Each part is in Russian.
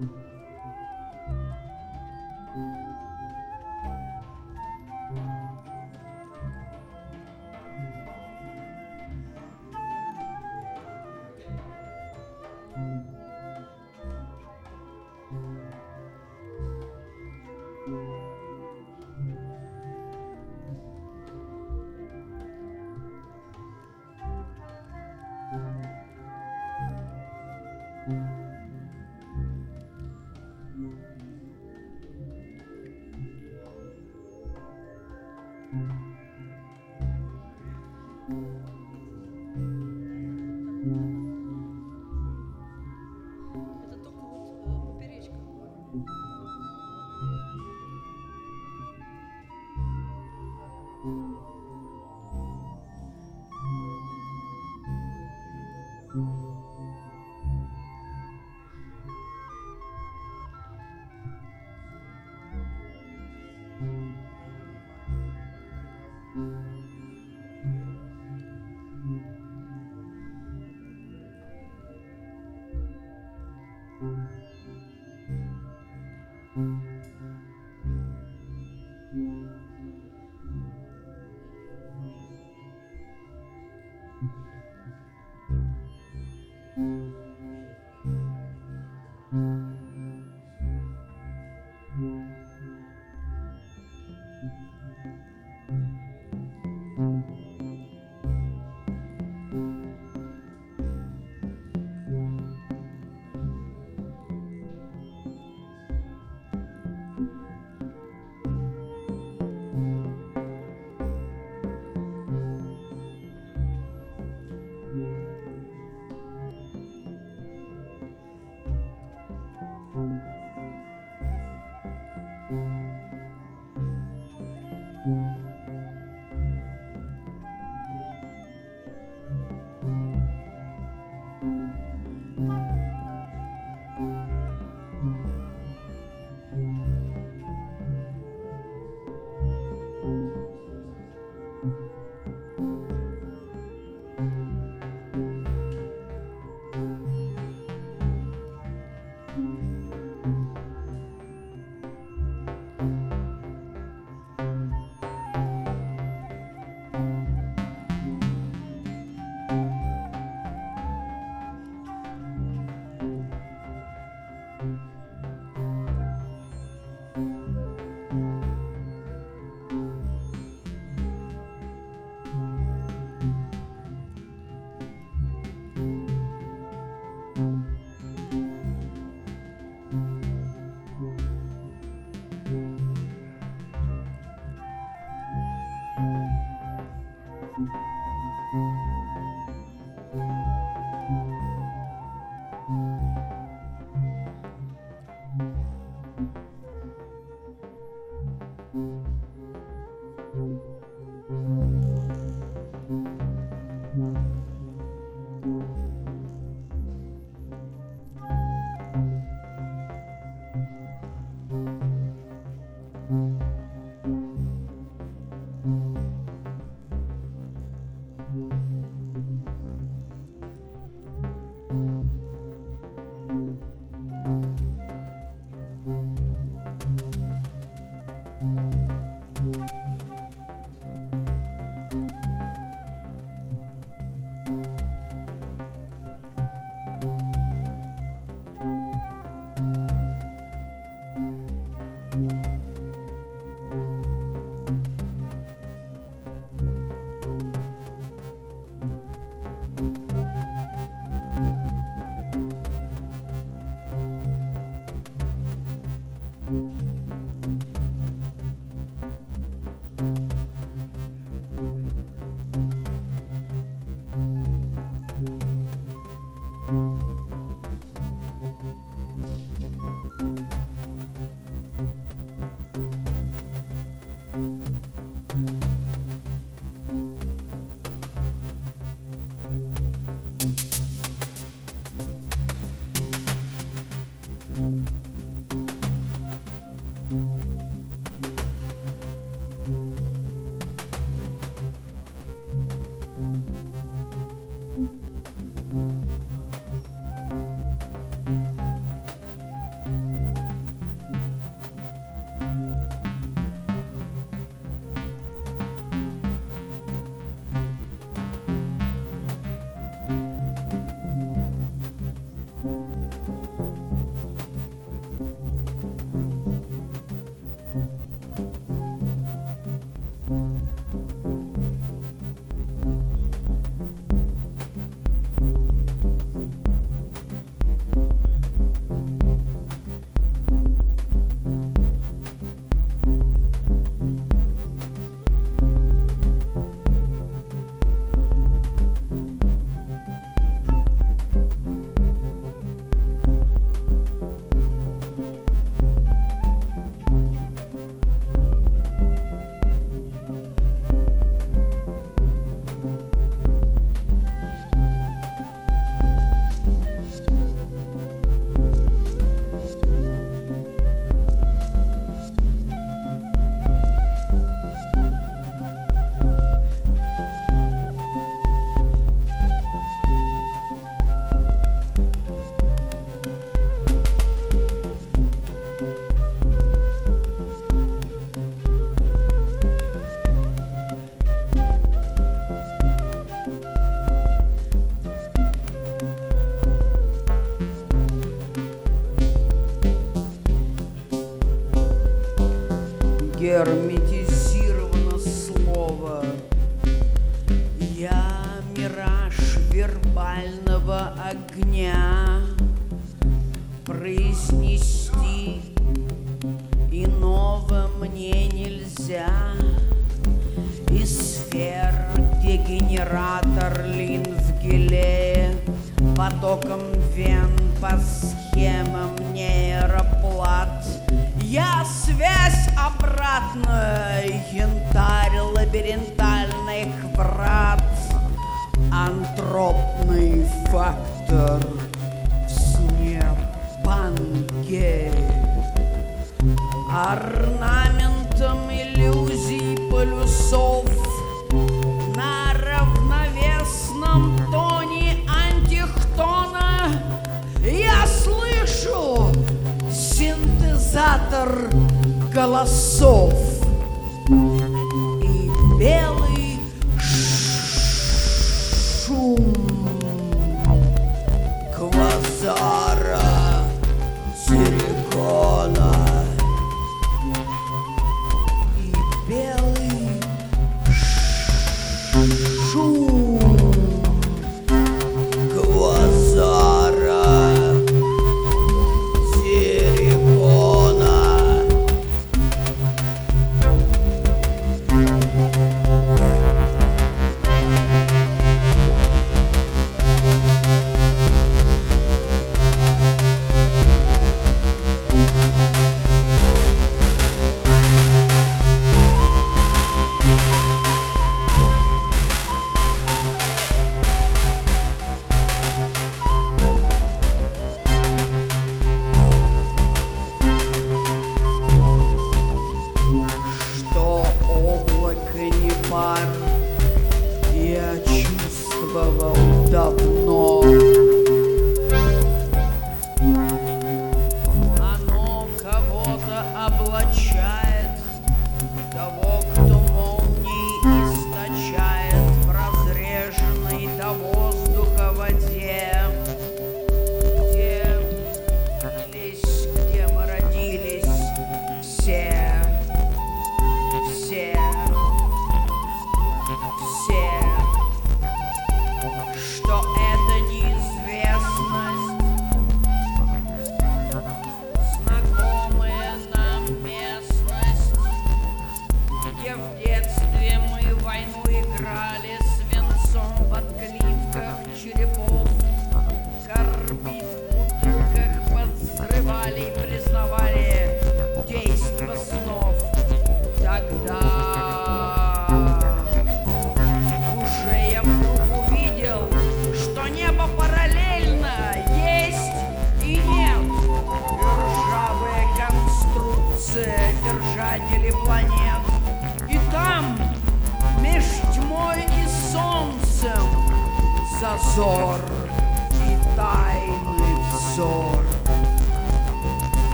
Mm-hmm.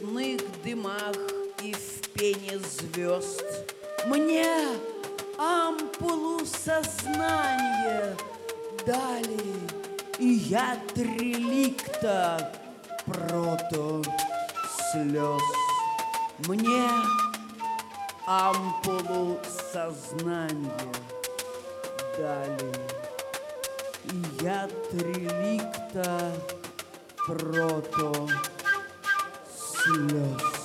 ночных дымах и в пене звезд. Мне ампулу сознания дали, и я треликта прото слез. Мне ампулу сознания дали, и я треликта прото слез. Slow.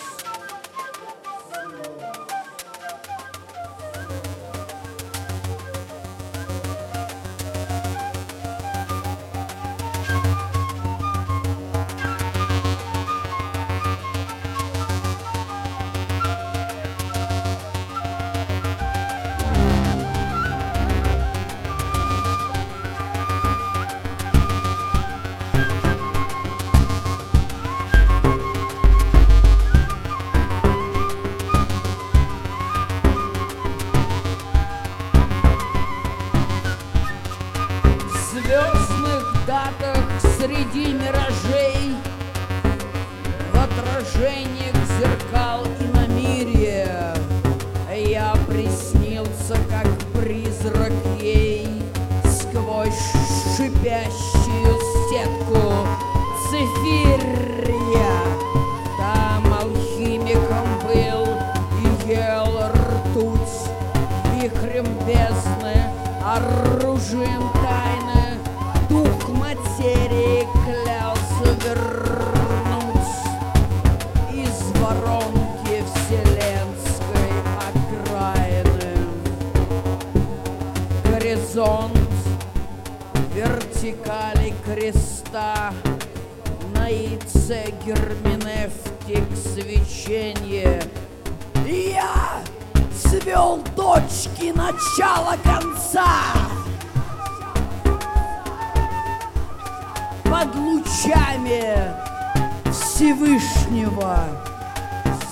Всевышнего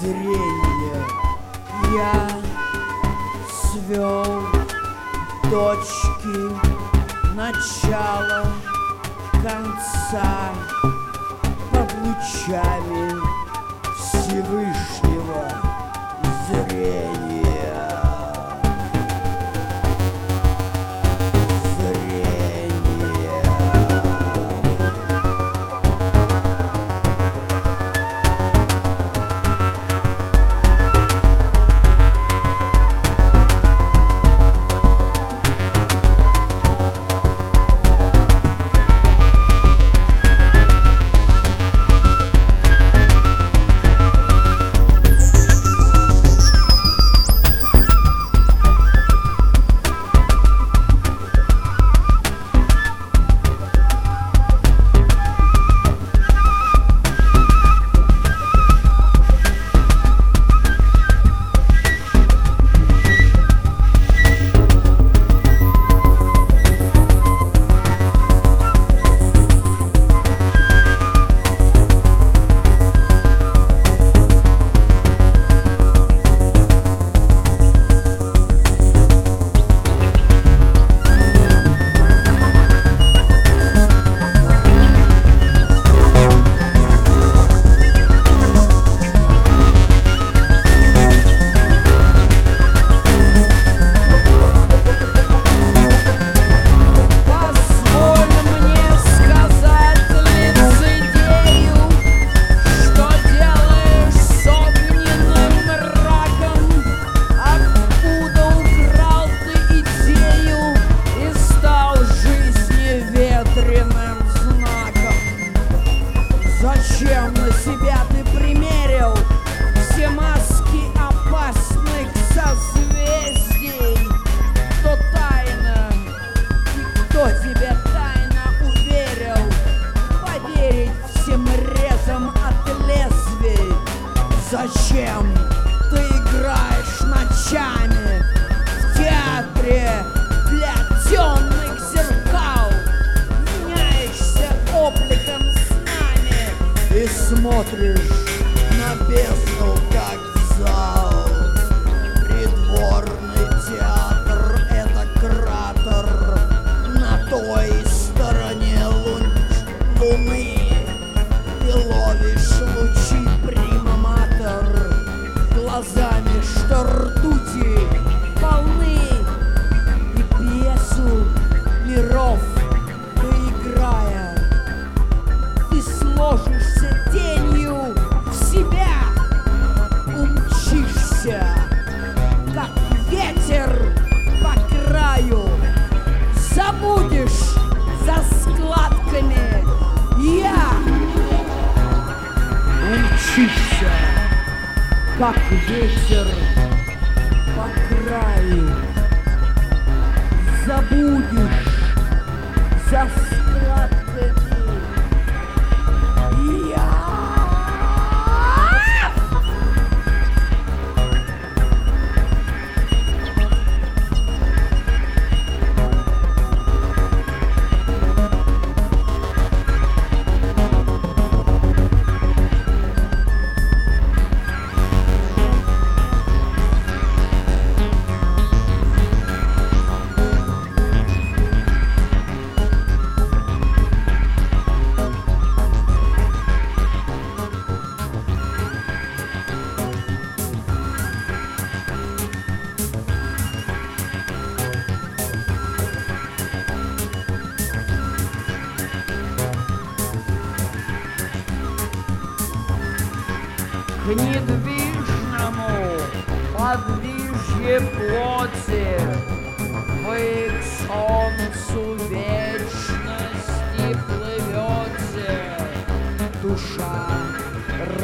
зрения я свел точки начала конца под лучами Всевышнего зрения. Зачем на себя ты примерил все маски опасных созвездий? Кто тайна и кто тебя тайно уверил поверить всем резам от лезвий? Зачем? Dichter.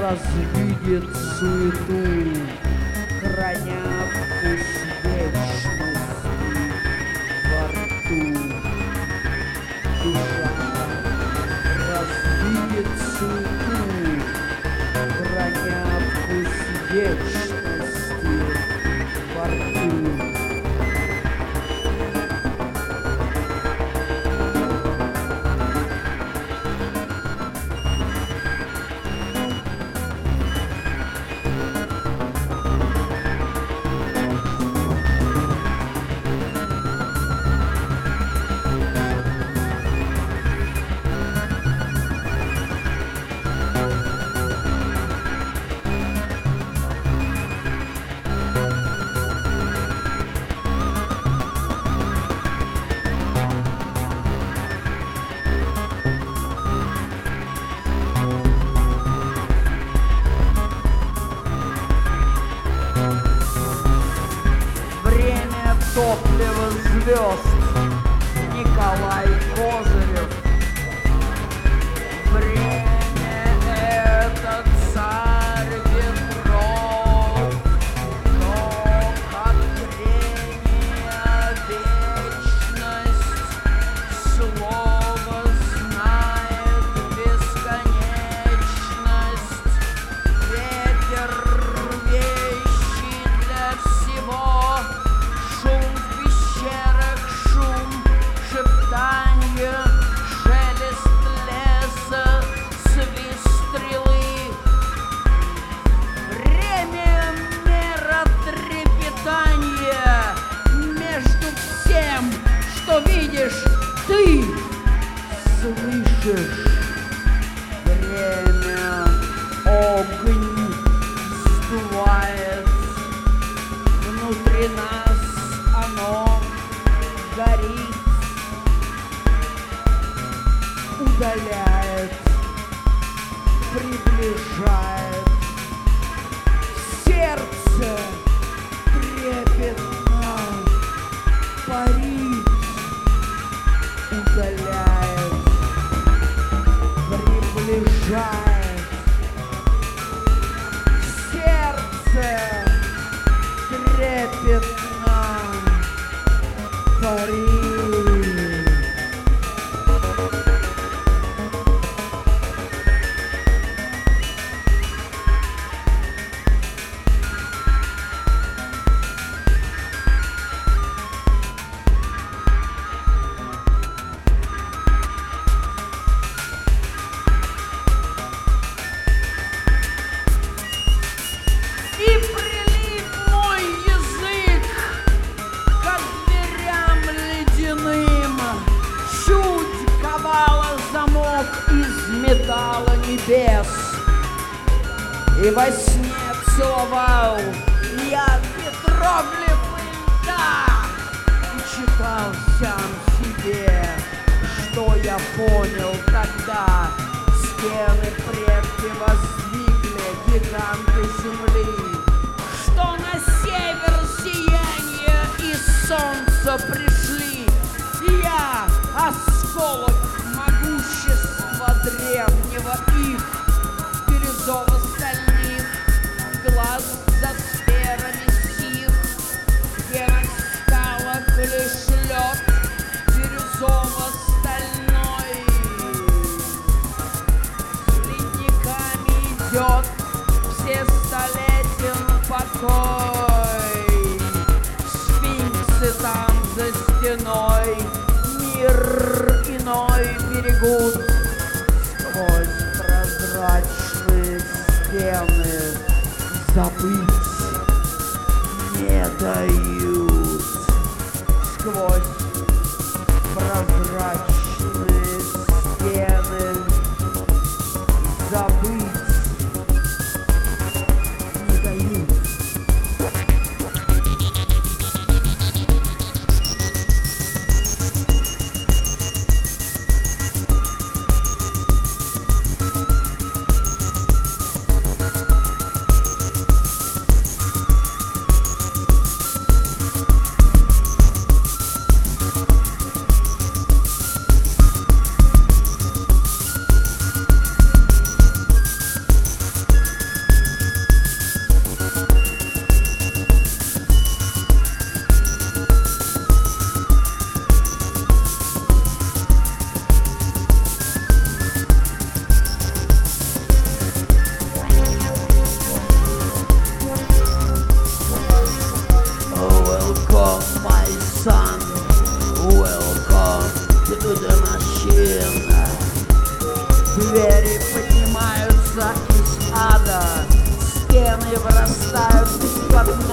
раз видит суету. Что я понял тогда Стены предки воздвигли гиганты земли. Что на север сияние и солнце пришли. Я осколок могущества древнего их Бирюзово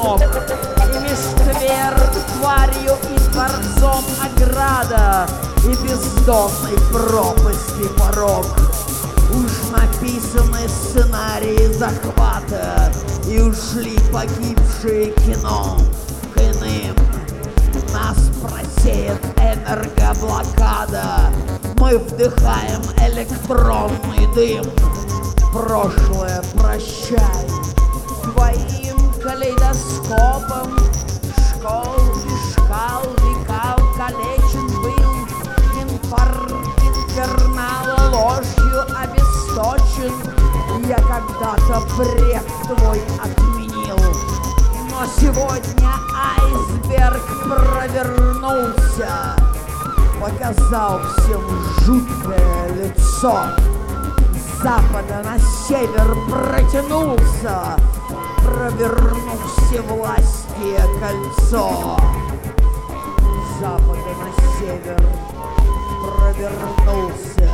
ног, и меж тварью и дворцом ограда, и бездонной пропасти порог. Уж написаны сценарии захвата, и ушли погибшие кино к иным. Нас просеет энергоблокада, мы вдыхаем электронный дым. Прошлое прощай твоим калейдоскопом Школ и шкал векал калечен был Инфар, инфернал ложью обесточен. Я когда-то бред твой отменил Но сегодня айсберг провернулся. Показал всем жуткое лицо. С запада на север протянулся, провернув всевластие кольцо. С запада на север провернулся.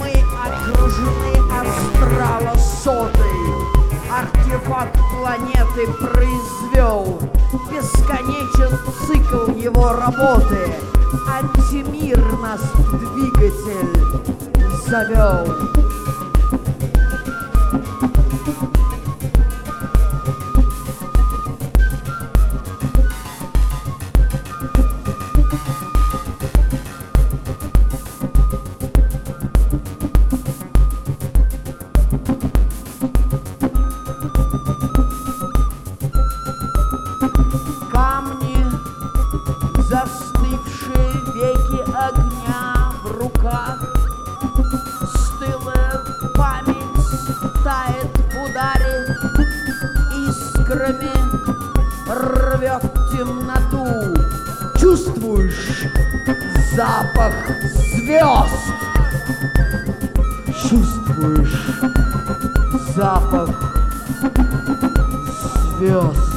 Мы окружены астрала сотой. Артефакт планеты произвел бесконечен цикл его работы. Антимир нас двигатель завел. thank you темноту. Чувствуешь запах звезд? Чувствуешь запах звезд?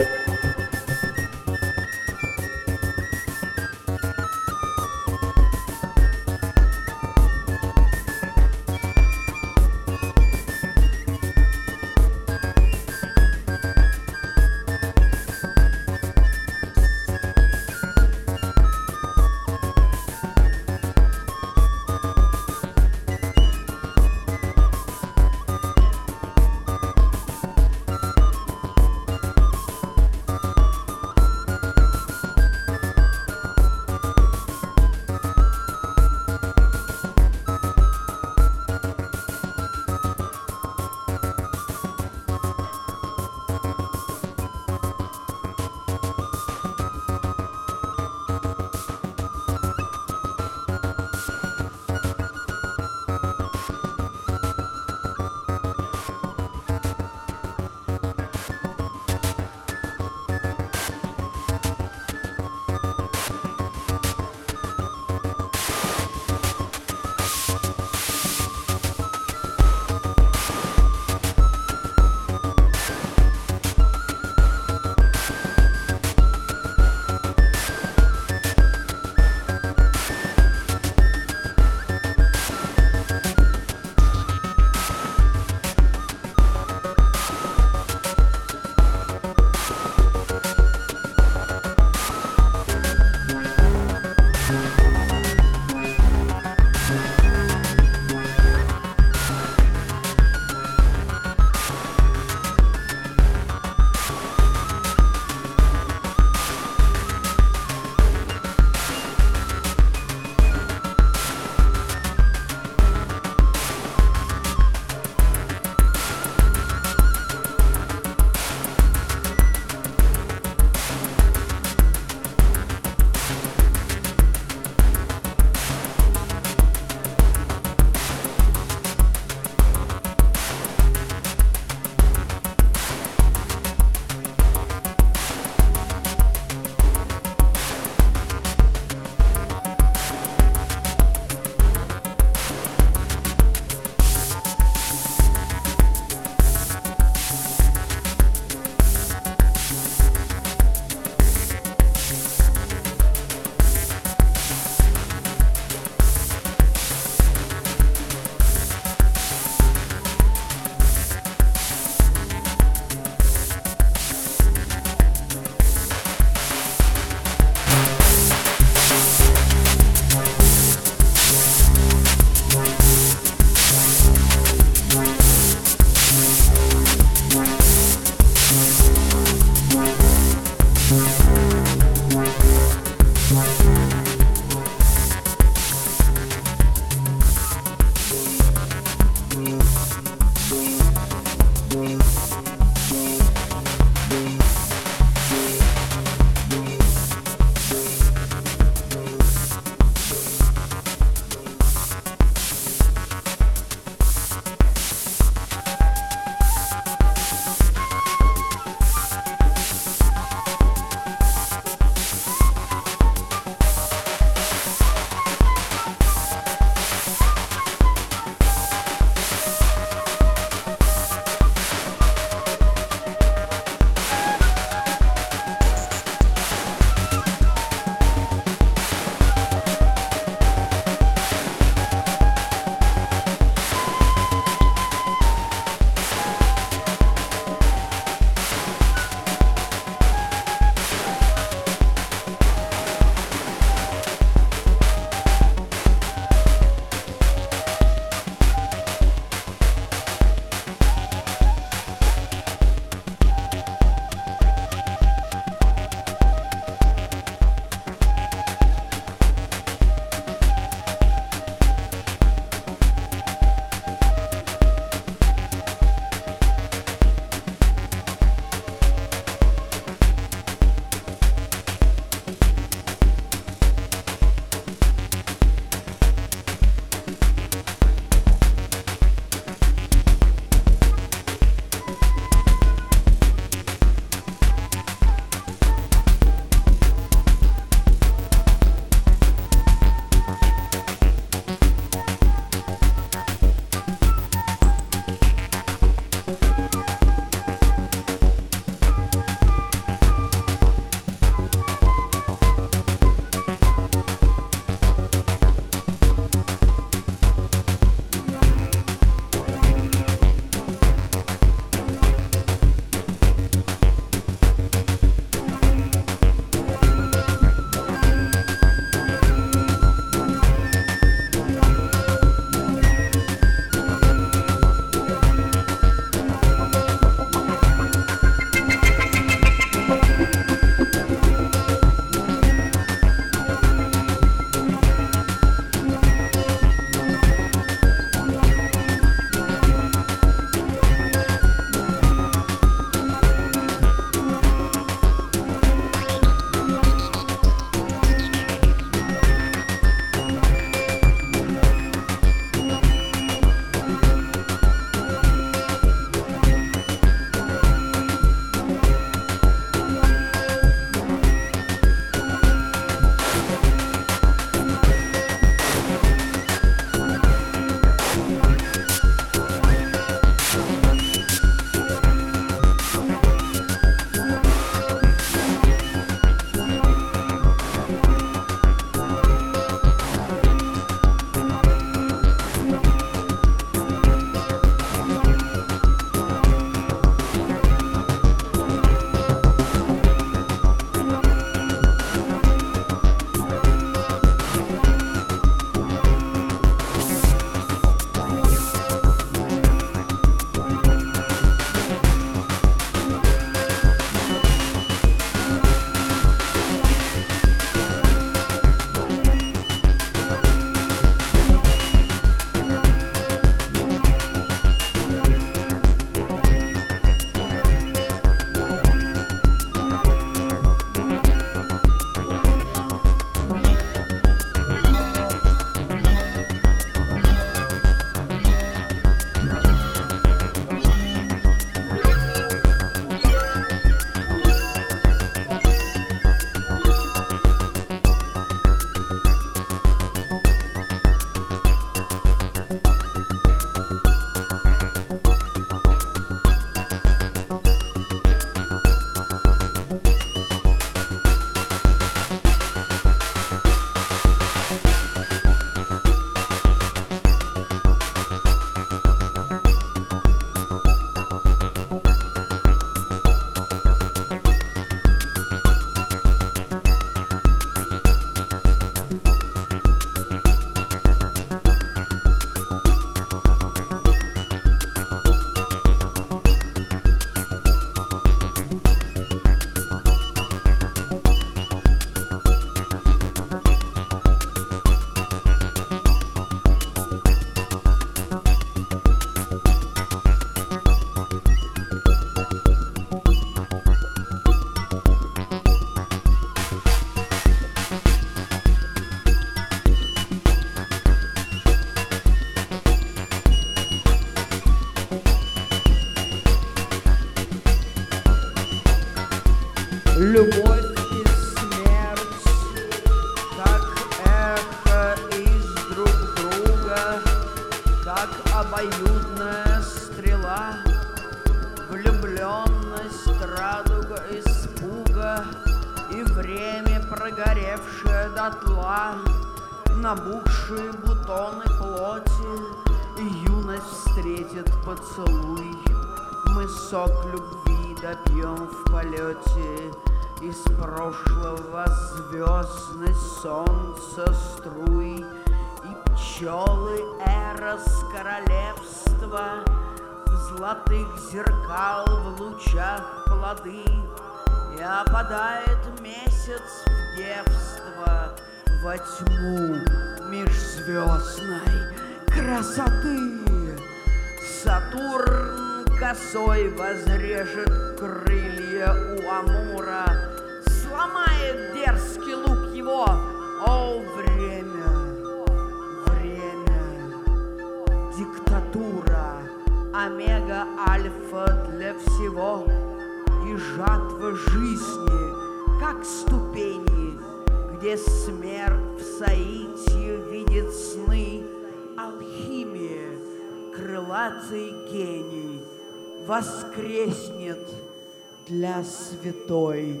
Святой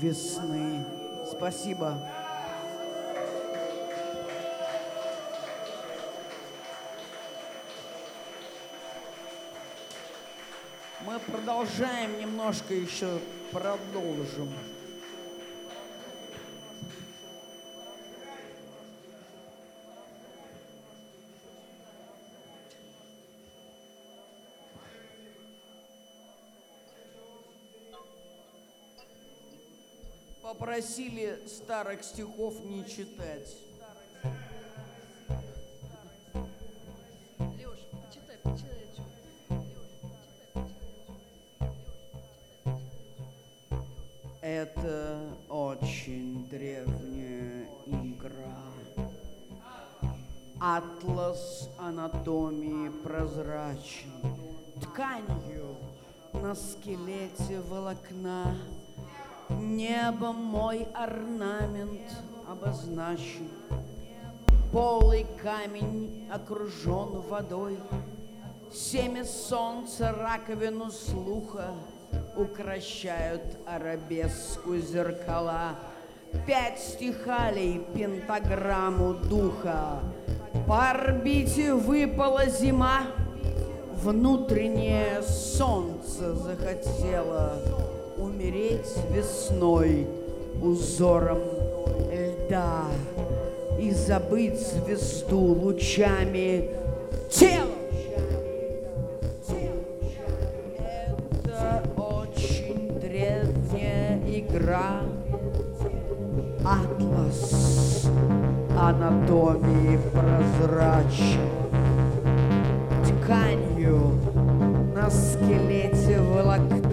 весны. Спасибо. Мы продолжаем немножко еще, продолжим. Попросили старых стихов не читать. Это очень древняя игра. Атлас анатомии прозрачен. Тканью на скелете волокна Небом мой орнамент обозначен, Полый камень окружен водой, Семя солнца раковину слуха Укращают арабеску зеркала. Пять стихалей пентаграмму духа. По орбите выпала зима, Внутреннее солнце захотело умереть весной узором льда и забыть звезду лучами тела. Это очень древняя игра. Атлас анатомии прозрачен. Тканью на скелете волокна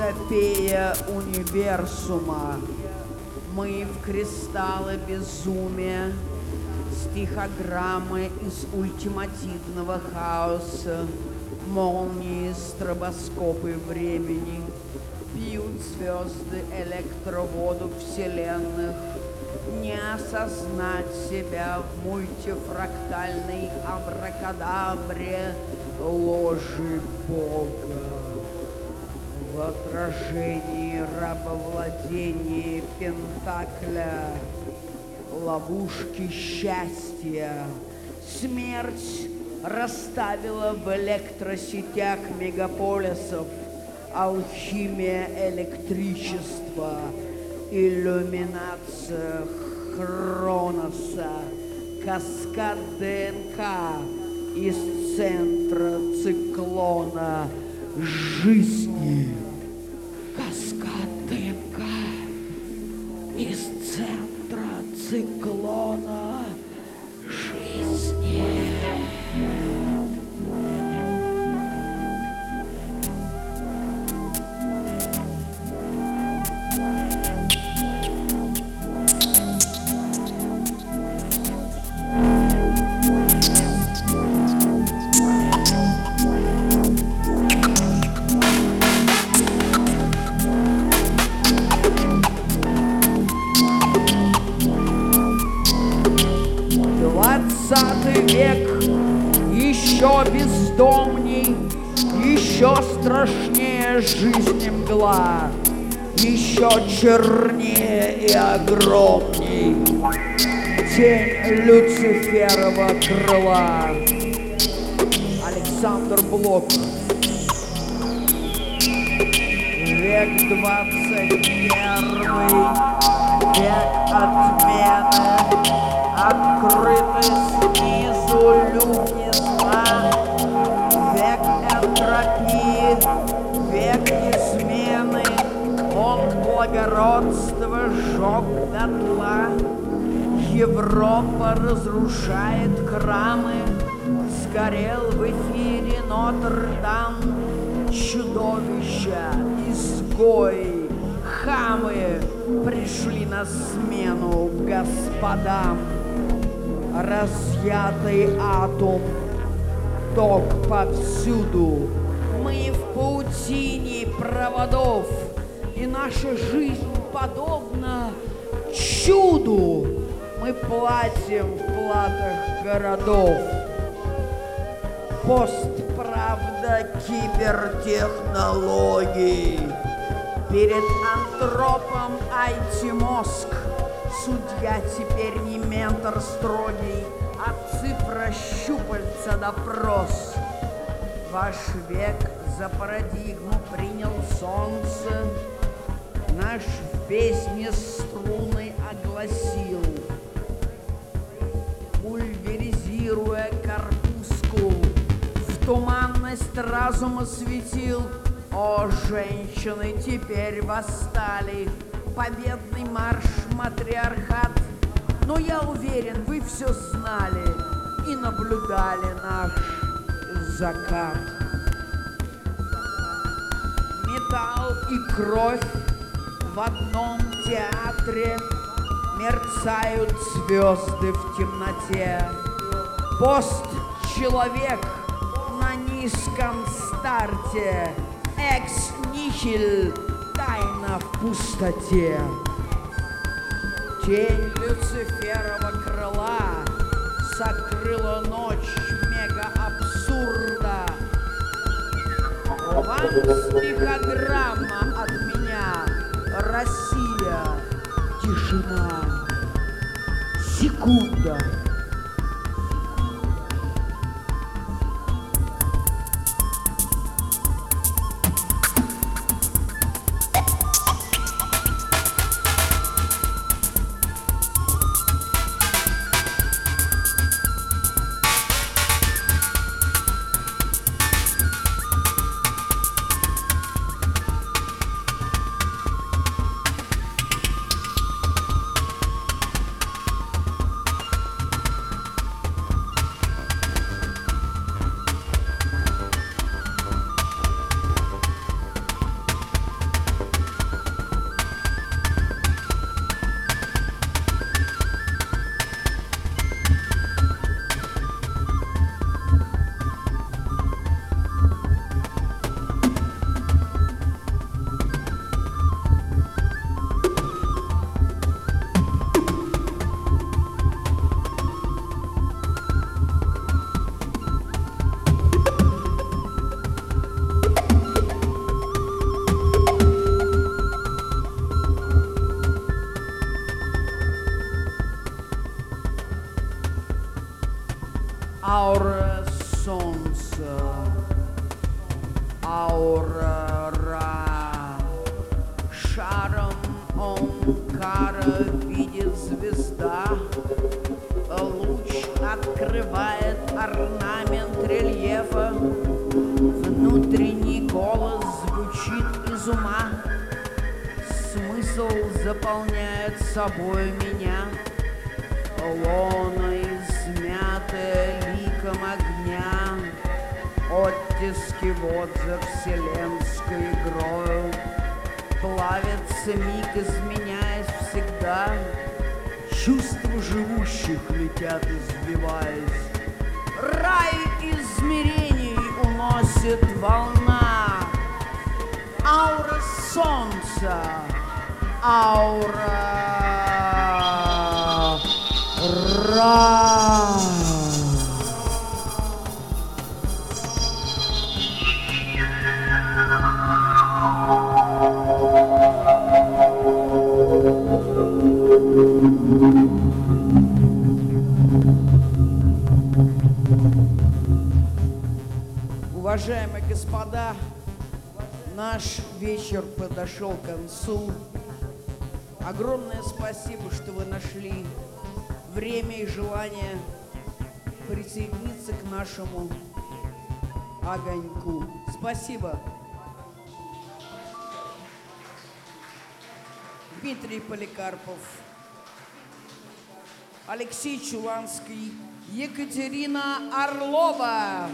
Кризопея универсума. Мы в кристаллы безумия, стихограммы из ультимативного хаоса, молнии, стробоскопы времени, пьют звезды электроводу вселенных, не осознать себя в мультифрактальной абракадабре ложи Бога в отражении рабовладения Пентакля, ловушки счастья. Смерть расставила в электросетях мегаполисов алхимия электричества, иллюминация Хроноса, каскад ДНК из центра циклона жизни. Крыла. Александр Блок. Век двадцать первый, век отмены, открыты снизу люки зла, век энтропии, век измены, он благородство сжег дотла. Европа разрушает храмы, Сгорел в эфире Нотр-Дам, Чудовища, изгои, хамы Пришли на смену господам. Разъятый атом, ток повсюду, Мы в паутине проводов, И наша жизнь подобна чуду. Мы платим в платах городов. Постправда кибертехнологий. Перед антропом IT-мозг Судья теперь не ментор строгий, А цифра щупальца допрос. Ваш век за парадигму принял солнце, Наш в песне струны огласил, Пульверизируя корпуску, В туманность разума светил. О, женщины теперь восстали, Победный марш матриархат. Но я уверен, вы все знали И наблюдали наш закат. Металл и кровь в одном театре Мерцают звезды в темноте. Пост-человек на низком старте, Экс-нихиль, тайна в пустоте. Тень Люциферова крыла Сокрыла ночь мега-абсурда. Вам стихограмма от меня, Россия, тишина, секунда. Оттиски вод за вселенской игрою, плавится миг, изменяясь всегда, чувства живущих летят, избиваясь, рай измерений уносит волна, аура солнца, аура. Ра. Уважаемые господа, наш вечер подошел к концу. Огромное спасибо, что вы нашли время и желание присоединиться к нашему огоньку. Спасибо. Дмитрий Поликарпов, Алексей Чуланский, Екатерина Орлова.